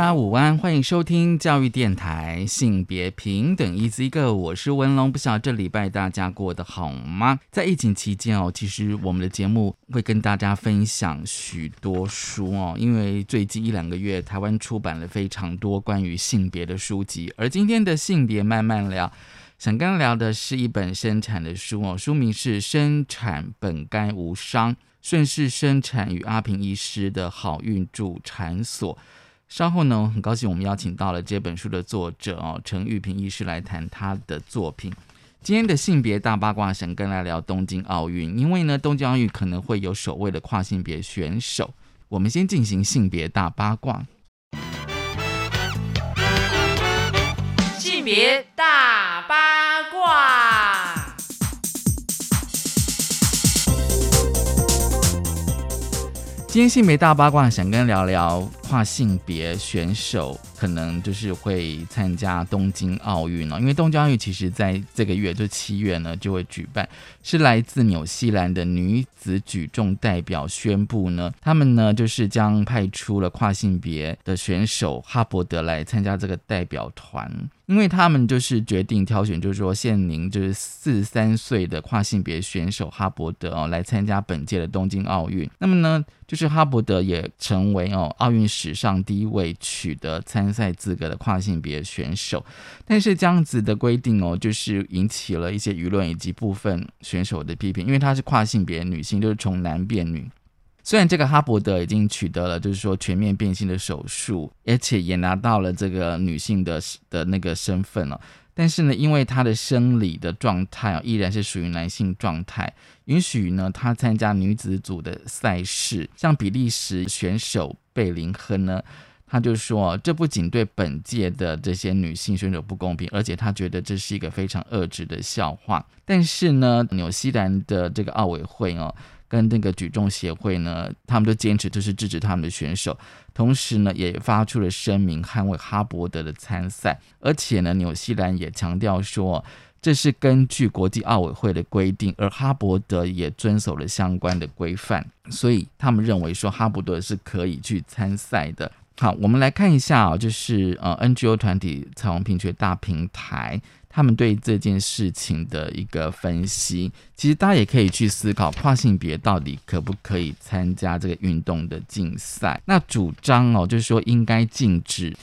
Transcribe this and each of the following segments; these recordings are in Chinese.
大家午安，欢迎收听教育电台性别平等 Easy Go，我是文龙。不晓得这礼拜大家过得好吗？在疫情期间哦，其实我们的节目会跟大家分享许多书哦，因为最近一两个月台湾出版了非常多关于性别的书籍。而今天的性别慢慢聊，想跟聊的是一本生产的书哦，书名是《生产本该无伤：顺势生产与阿平医师的好运助产所》。稍后呢，很高兴我们邀请到了这本书的作者哦，陈玉平医师来谈他的作品。今天的性别大八卦，想跟来聊东京奥运，因为呢，东京奥运可能会有首位的跨性别选手。我们先进行性别大八卦。性别大八卦。今天性别大八卦，想跟聊聊跨性别选手可能就是会参加东京奥运了，因为东京奥运其实在这个月，就七月呢就会举办。是来自纽西兰的女子举重代表宣布呢，他们呢就是将派出了跨性别的选手哈伯德来参加这个代表团。因为他们就是决定挑选，就是说现年就是四三岁的跨性别选手哈伯德哦来参加本届的东京奥运。那么呢，就是哈伯德也成为哦奥运史上第一位取得参赛资格的跨性别选手。但是这样子的规定哦，就是引起了一些舆论以及部分选手的批评，因为她是跨性别女性，就是从男变女。虽然这个哈伯德已经取得了就是说全面变性的手术，而且也拿到了这个女性的的那个身份了，但是呢，因为她的生理的状态啊依然是属于男性状态，允许呢她参加女子组的赛事。像比利时选手贝林亨呢，他就说这不仅对本届的这些女性选手不公平，而且他觉得这是一个非常恶质的笑话。但是呢，纽西兰的这个奥委会哦。跟那个举重协会呢，他们都坚持就是支持他们的选手，同时呢也发出了声明捍卫哈伯德的参赛，而且呢纽西兰也强调说这是根据国际奥委会的规定，而哈伯德也遵守了相关的规范，所以他们认为说哈伯德是可以去参赛的。好，我们来看一下啊，就是呃 NGO 团体彩虹平权大平台。他们对这件事情的一个分析，其实大家也可以去思考，跨性别到底可不可以参加这个运动的竞赛？那主张哦，就是说应该禁止，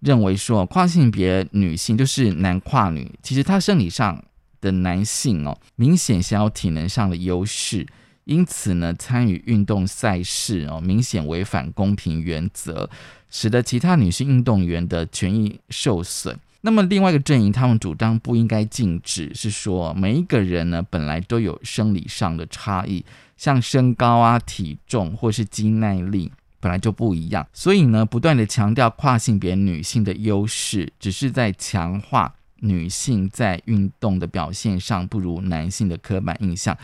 认为说跨性别女性就是男跨女，其实她生理上的男性哦，明显享有体能上的优势，因此呢，参与运动赛事哦，明显违反公平原则，使得其他女性运动员的权益受损。那么另外一个阵营，他们主张不应该禁止，是说每一个人呢本来都有生理上的差异，像身高啊、体重或是肌耐力本来就不一样，所以呢不断的强调跨性别女性的优势，只是在强化女性在运动的表现上不如男性的刻板印象。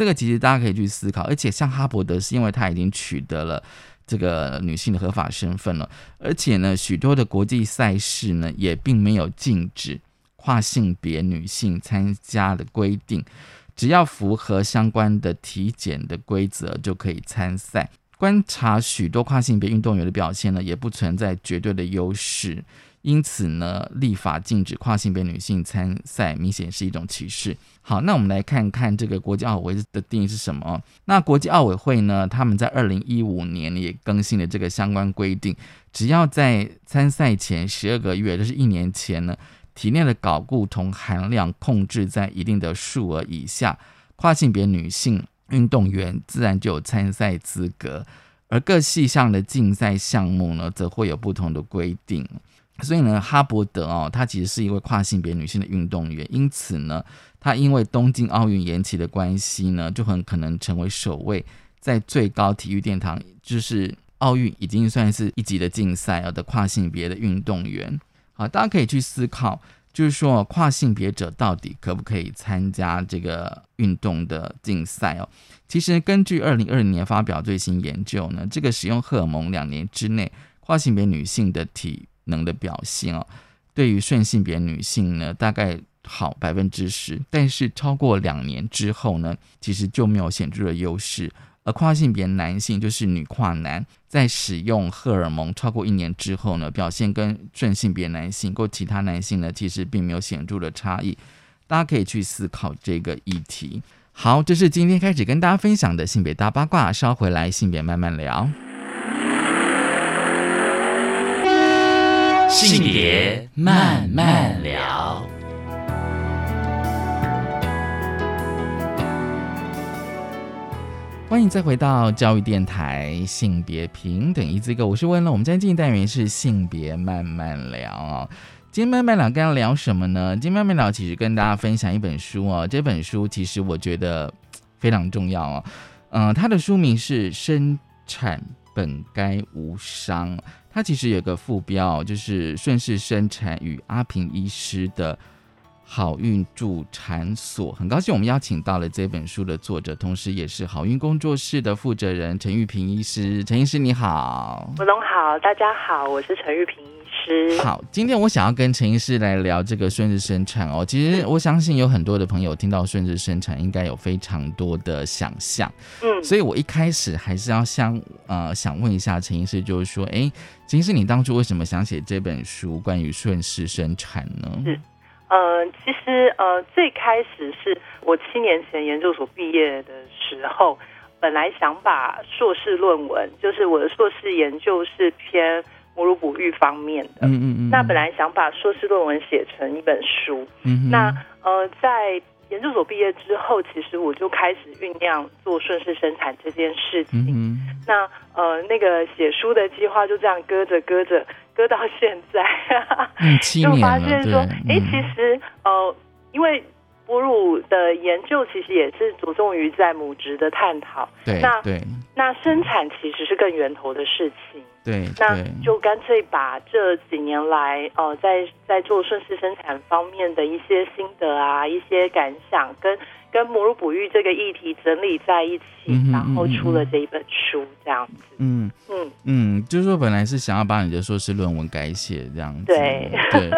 这个其实大家可以去思考，而且像哈伯德是因为他已经取得了。这个女性的合法身份了，而且呢，许多的国际赛事呢也并没有禁止跨性别女性参加的规定，只要符合相关的体检的规则就可以参赛。观察许多跨性别运动员的表现呢，也不存在绝对的优势。因此呢，立法禁止跨性别女性参赛，明显是一种歧视。好，那我们来看看这个国际奥委会的定义是什么？那国际奥委会呢，他们在二零一五年也更新了这个相关规定，只要在参赛前十二个月，就是一年前呢，体内的睾固酮含量控制在一定的数额以下，跨性别女性运动员自然就有参赛资格。而各细项的竞赛项目呢，则会有不同的规定。所以呢，哈伯德哦，她其实是一位跨性别女性的运动员，因此呢，她因为东京奥运延期的关系呢，就很可能成为首位在最高体育殿堂，就是奥运已经算是一级的竞赛啊的跨性别的运动员。好，大家可以去思考，就是说跨性别者到底可不可以参加这个运动的竞赛哦？其实根据二零二零年发表最新研究呢，这个使用荷尔蒙两年之内，跨性别女性的体能的表现哦，对于顺性别女性呢，大概好百分之十，但是超过两年之后呢，其实就没有显著的优势。而跨性别男性就是女跨男，在使用荷尔蒙超过一年之后呢，表现跟顺性别男性或其他男性呢，其实并没有显著的差异。大家可以去思考这个议题。好，这是今天开始跟大家分享的性别大八卦，稍回来性别慢慢聊。性别慢慢聊。欢迎再回到教育电台性别平等一字个，我是温乐。我们今天进行单元是性别慢慢聊。今天慢慢聊，跟大家聊什么呢？今天慢慢聊，其实跟大家分享一本书哦。这本书其实我觉得非常重要哦。嗯，它的书名是《生产本该无伤》，它其实有个副标，就是顺势生产与阿平医师的。好运助产所，很高兴我们邀请到了这本书的作者，同时也是好运工作室的负责人陈玉平医师。陈医师你好，吴龙好，大家好，我是陈玉平医师。好，今天我想要跟陈医师来聊这个顺势生产哦。其实我相信有很多的朋友听到顺势生产，应该有非常多的想象。嗯，所以我一开始还是要想呃想问一下陈医师，就是说，哎，陈医师你当初为什么想写这本书关于顺势生产呢？是，呃，其实呃，最开始是我七年前研究所毕业的时候，本来想把硕士论文，就是我的硕士研究是偏母乳哺育方面的，嗯嗯嗯，那本来想把硕士论文写成一本书，嗯，那呃，在研究所毕业之后，其实我就开始酝酿做顺势生产这件事情，嗯，那呃，那个写书的计划就这样搁着搁着。搁到现在，就发现说，哎，其实呃，因为哺乳的研究其实也是着重于在母职的探讨，对，那对，那生产其实是更源头的事情，对，那就干脆把这几年来呃，在在做顺势生产方面的一些心得啊，一些感想跟。跟母乳哺育这个议题整理在一起，然后出了这一本书，这样子。嗯嗯嗯，就是说本来是想要把你的硕士论文改写这样子。对对，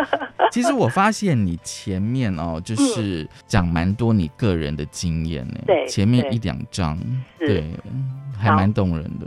其实我发现你前面哦，就是讲蛮多你个人的经验呢。对，前面一两章，对，还蛮动人的。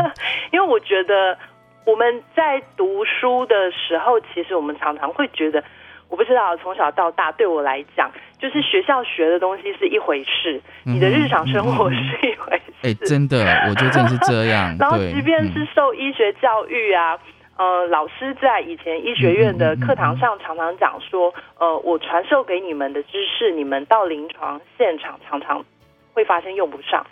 因为我觉得我们在读书的时候，其实我们常常会觉得。我不知道，从小到大对我来讲，就是学校学的东西是一回事，你的日常生活是一回事。哎，真的，我觉得真的是这样。然后，即便是受医学教育啊，呃，老师在以前医学院的课堂上常常讲说，呃，我传授给你们的知识，你们到临床现场常常会发现用不上。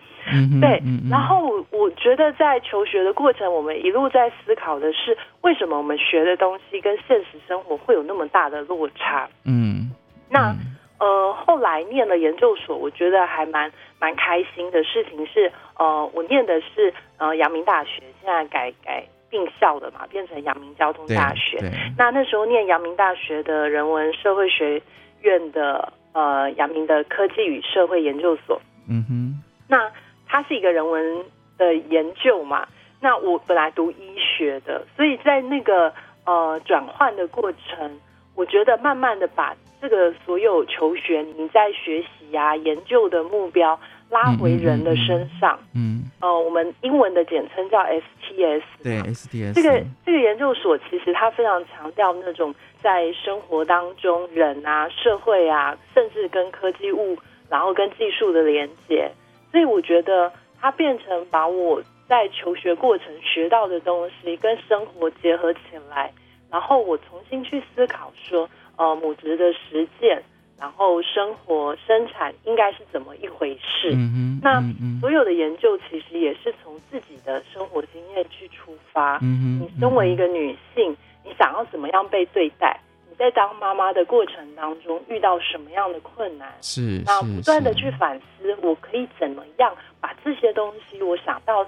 对，然后我觉得在求学的过程，我们一路在思考的是，为什么我们学的东西跟现实生活会有那么大的落差？嗯，那呃，后来念了研究所，我觉得还蛮蛮开心的事情是，呃，我念的是呃阳明大学，现在改改并校的嘛，变成阳明交通大学。那那时候念阳明大学的人文社会学院的呃阳明的科技与社会研究所。嗯哼，那。它是一个人文的研究嘛？那我本来读医学的，所以在那个呃转换的过程，我觉得慢慢的把这个所有求学你在学习呀、研究的目标拉回人的身上。嗯，呃，我们英文的简称叫 STS。对，STS。这个这个研究所其实它非常强调那种在生活当中人啊、社会啊，甚至跟科技物，然后跟技术的连接。所以我觉得它变成把我在求学过程学到的东西跟生活结合起来，然后我重新去思考说，呃，母职的实践，然后生活生产应该是怎么一回事。那所有的研究其实也是从自己的生活经验去出发。你身为一个女性，你想要怎么样被对待？在当妈妈的过程当中，遇到什么样的困难？是，那不断的去反思，我可以怎么样把这些东西，我想到，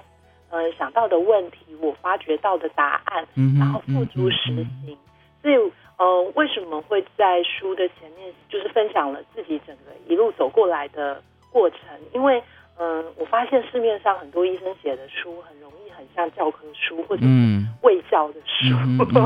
呃，想到的问题，我发掘到的答案，然后付诸实行。所以，呃，为什么会在书的前面就是分享了自己整个一路走过来的过程？因为，嗯、我发现市面上很多医生写的书很容易很像教科书或者是嗯卫教的书，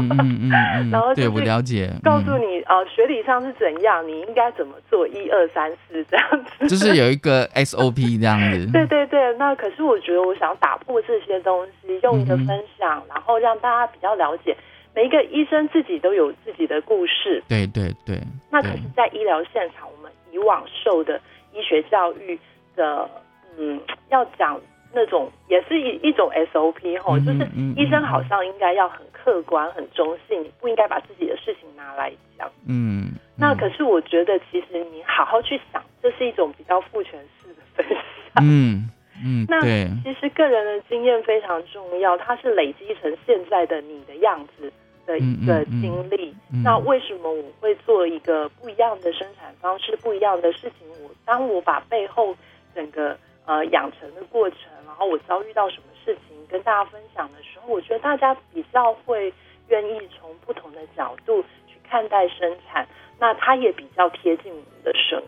然后就是我了解，告诉嗯你呃学理上是怎样，你应该怎么做，一二三四这样子。就是有一个 SOP 这样子。对对对，那可是我觉得我想打破这些东西，用一个分享，然后让大家比较了解，每一个医生自己都有自己的故事。对对对，对那可是，在医疗现场，我们以往受的医学教育的，嗯，要讲那种也是一一种 SOP 吼，就是嗯医生嗯好像应该要很客观、很中性，你不应该把自己的事情拿来讲。嗯，嗯那可是我觉得，其实你好好去想，这是一种比较父权式的分享。嗯嗯，那，其实个人的经验非常重要，它是累积成现在的你的样子的一个嗯嗯嗯经历。嗯那为什么我会做一个不一样的生产方式、不一样的事情？我当我把背后整个呃养成的过程，然后我遭遇到什么事情跟大家分享的时候，我觉得大家比较会愿意从不同的角度去看待生产，那它也比较贴近我们的生活。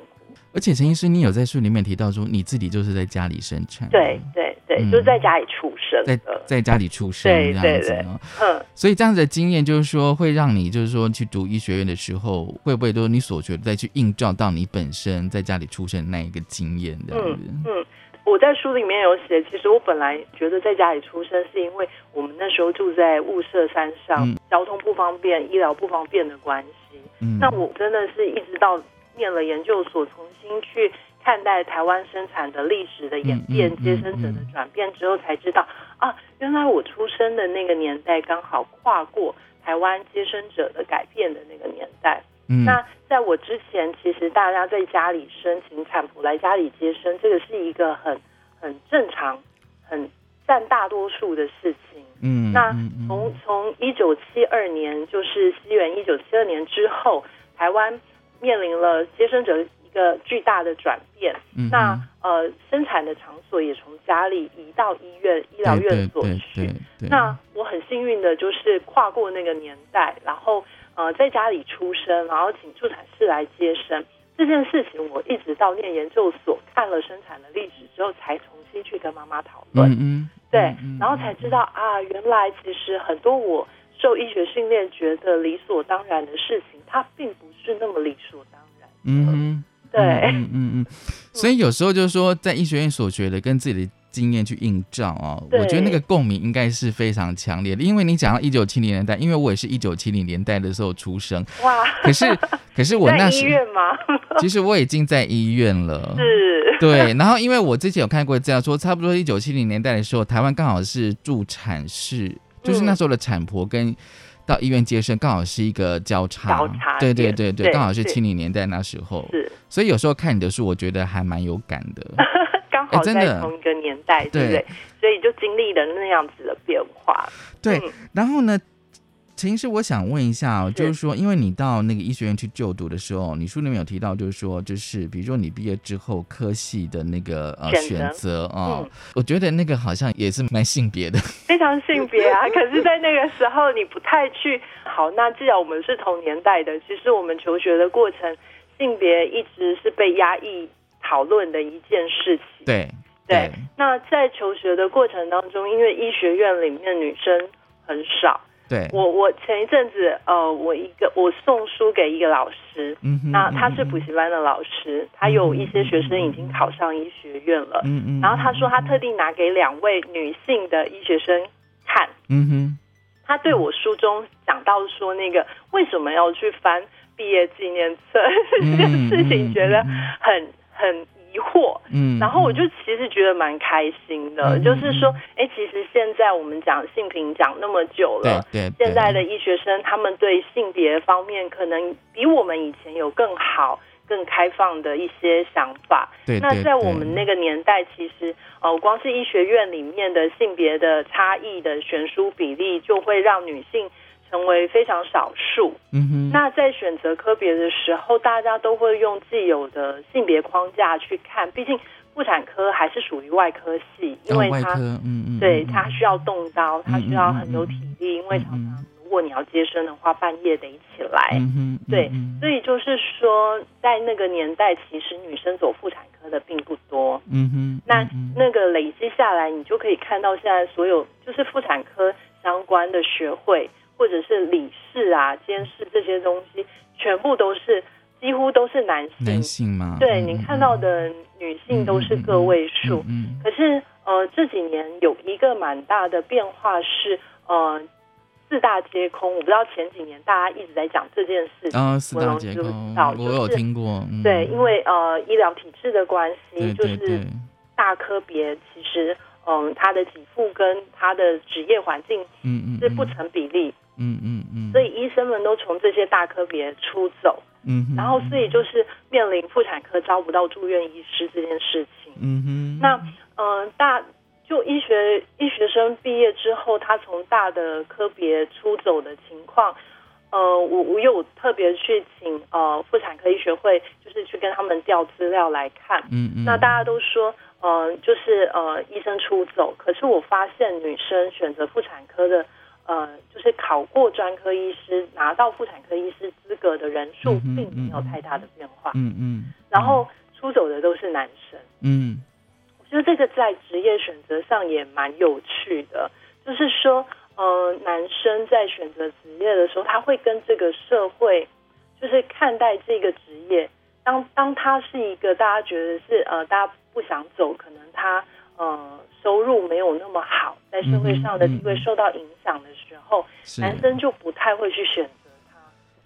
而且陈医师，你有在书里面提到说，你自己就是在家里生产，对，对对，嗯就是在家里出生在。在家里出生对这样子。嗯，所以这样子的经验，就是说会让你，就是说去读医学院的时候，会不会都是你所学的再去映照到你本身在家里出生的那一个经验这样子？嗯，我在书里面有写，其实我本来觉得在家里出生，是因为我们那时候住在雾社山上，嗯交通不方便、医疗不方便的关系。嗯那我真的是一直到念了研究所，重新去看待台湾生产的历史的演变、接生者的转变之后，才知道啊，原来我出生的那个年代刚好跨过台湾接生者的改变的那个年代。嗯那在我之前，其实大家在家里申请产婆来家里接生，这个是一个很很正常、很占大多数的事情。嗯那从从一九七二年，就是西元一九七二年之后，台湾面临了接生者一个巨大的转变。嗯那呃，生产的场所也从家里移到医院、医疗院所对去。那我很幸运的就是跨过那个年代，然后呃在家里出生，然后请助产士来接生这件事情，我一直到念研究所看了生产的历史之后，才重新去跟妈妈讨论。嗯嗯对然后才知道啊，原来其实很多我受医学训练觉得理所当然的事情，它并不是那么理所当然。嗯哼。对，嗯嗯嗯，所以有时候就是说，在医学院所学的跟自己的经验去映照啊、我觉得那个共鸣应该是非常强烈的。因为你讲到一九七零年代，因为我也是一九七零年代的时候出生，哇，可是 可是我那时院吗？其实我已经在医院了。是，对，然后因为我之前有看过这样说，差不多一九七零年代的时候，台湾刚好是助产士，就是那时候的产婆跟到医院接生刚好是一个交叉，交叉对对对对，对刚好是对七零年代那时候，是，所以有时候看你的书，我觉得还蛮有感的。刚好在同一个年代，对不对对？所以就经历了那样子的变化。对嗯然后呢，陈医师，我想问一下就是说，因为你到那个医学院去就读的时候，你书里面有提到，就是说，就是比如说你毕业之后科系的那个呃选择啊、嗯我觉得那个好像也是蛮性别的。非常性别啊，可是，在那个时候你不太去好。那既然我们是同年代的，其实我们求学的过程，性别一直是被压抑讨论的一件事情。对对，那在求学的过程当中，因为医学院里面女生很少，对，我我前一阵子呃，我一个我送书给一个老师，嗯哼那他是补习班的老师，他有一些学生已经考上医学院了，嗯嗯，然后他说他特地拿给两位女性的医学生看，嗯哼，他对我书中讲到说那个为什么要去翻毕业纪念册？这件事情，觉得很很疑惑。嗯，然后我就其实觉得蛮开心的，嗯就是说，哎，其实现在我们讲性平讲那么久了，对对，现在的医学生他们对性别方面可能比我们以前有更好、更开放的一些想法。对，那在我们那个年代，其实呃，光是医学院里面的性别的差异的悬殊比例，就会让女性成为非常少数。嗯哼，那在选择科别的时候，大家都会用既有的性别框架去看，毕竟妇产科还是属于外科系，因为它、哦，嗯嗯，对嗯它需要动刀，它需要很有体力，因为常常。如果你要接生的话，半夜得起来。嗯哼，对嗯，所以就是说，在那个年代，其实女生走妇产科的并不多。嗯哼，那那个累积下来，你就可以看到现在所有就是妇产科相关的学会，或者是理事啊、监事这些东西，全部都是几乎都是男性。男性吗，对嗯你看到的女性都是个位数。嗯嗯可是呃，这几年有一个蛮大的变化是呃。四大皆空，我不知道前几年大家一直在讲这件事情，啊，四大皆空我知不知道，我有就是听过，嗯。对，因为呃医疗体制的关系，对就是大科别其实嗯，他的给付跟他的职业环境嗯嗯，是不成比例，嗯嗯嗯，所以医生们都从这些大科别出走，嗯哼，然后所以就是面临妇产科招不到住院医师这件事情。嗯哼，那嗯、呃大就医学医学生毕业之后，他从大的科别出走的情况，呃，我我有特别去请呃妇产科医学会，就是去跟他们调资料来看。嗯嗯，那大家都说，呃，就是呃医生出走，可是我发现女生选择妇产科的。呃，就是考过专科医师，拿到妇产科医师资格的人数并没有太大的变化，嗯嗯，然后出走的都是男生。嗯。我觉得这个在职业选择上也蛮有趣的，就是说，呃，男生在选择职业的时候，他会跟这个社会，就是看待这个职业，当当他是一个大家觉得是呃大家不想走，可能他呃收入没有那么好，在社会上的地位受到影响的时候，是，男生就不太会去选择他。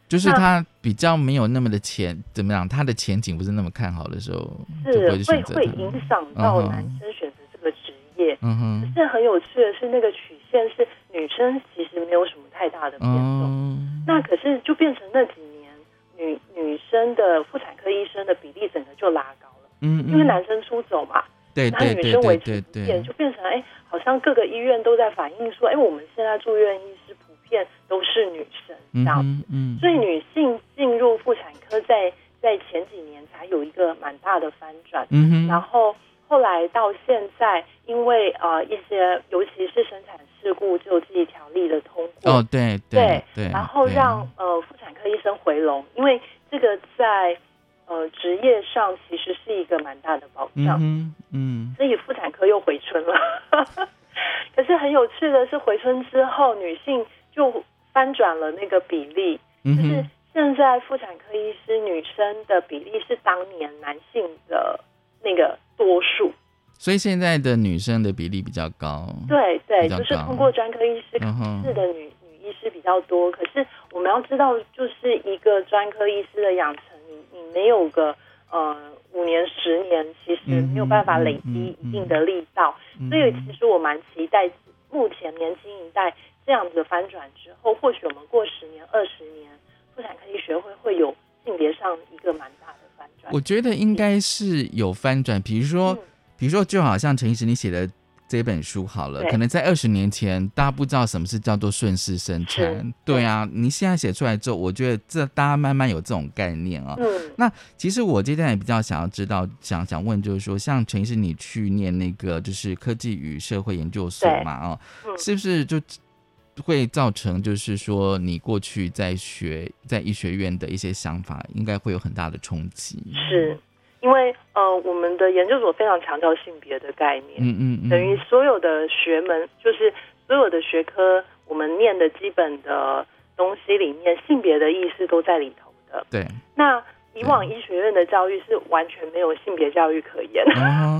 就是他比较没有那么的前怎么样，他的前景不是那么看好的时候，是会会影响到男生选择这个职业。嗯哼，是很有趣的是，那个曲线是女生其实没有什么太大的变动，嗯，那可是就变成那几年女女生的妇产科医生的比例整个就拉高了，嗯，因为男生出走嘛，对对对女生维对对持不变，对，就变成哎，好像各个医院都在反映说，哎，我们现在住院医师普遍都是女生这嗯样，子嗯，所以女性进入妇产科在在前几年才有一个蛮大的翻转。嗯哼，然后后来到现在，因为呃一些尤其是生产事故救济条例的通过，哦对对对，然后对。让呃妇产科医生回笼，因为这个在呃职业上其实是一个蛮大的保障，嗯嗯所以妇产科又回春了。可是很有趣的是，回春之后，女性就翻转了那个比例，就是现在妇产科医师女生的比例是当年男性的那个多数。所以现在的女生的比例比较高，对对，就是通过专科医师考嗯哼试的女、女医师比较多。可是我们要知道，就是一个专科医师的养成，没有个呃五年十年，其实没有办法累积一定的力道。嗯所以其实我蛮期待目前年轻一代这样子的翻转之后，或许我们过十年、二十年，妇产科医学会会有性别上一个蛮大的翻转。我觉得应该是有翻转，比如说嗯，比如说，就好像陈医师你写的这本书好了，可能在二十年前大家不知道什么是叫做顺势生是产，对啊，你现在写出来之后，我觉得这大家慢慢有这种概念啊。嗯，其实我接下来也比较想要知道，想想问就是说，像陈医师你去念那个就是科技与社会研究所嘛，哦，嗯是不是就会造成就是说你过去在学在医学院的一些想法，应该会有很大的冲击？是因为呃，我们的研究所非常强调性别的概念。嗯嗯嗯，等于所有的学门，就是所有的学科，我们念的基本的东西里面，性别的意识都在里头的。对，那以往医学院的教育是完全没有性别教育可言。哦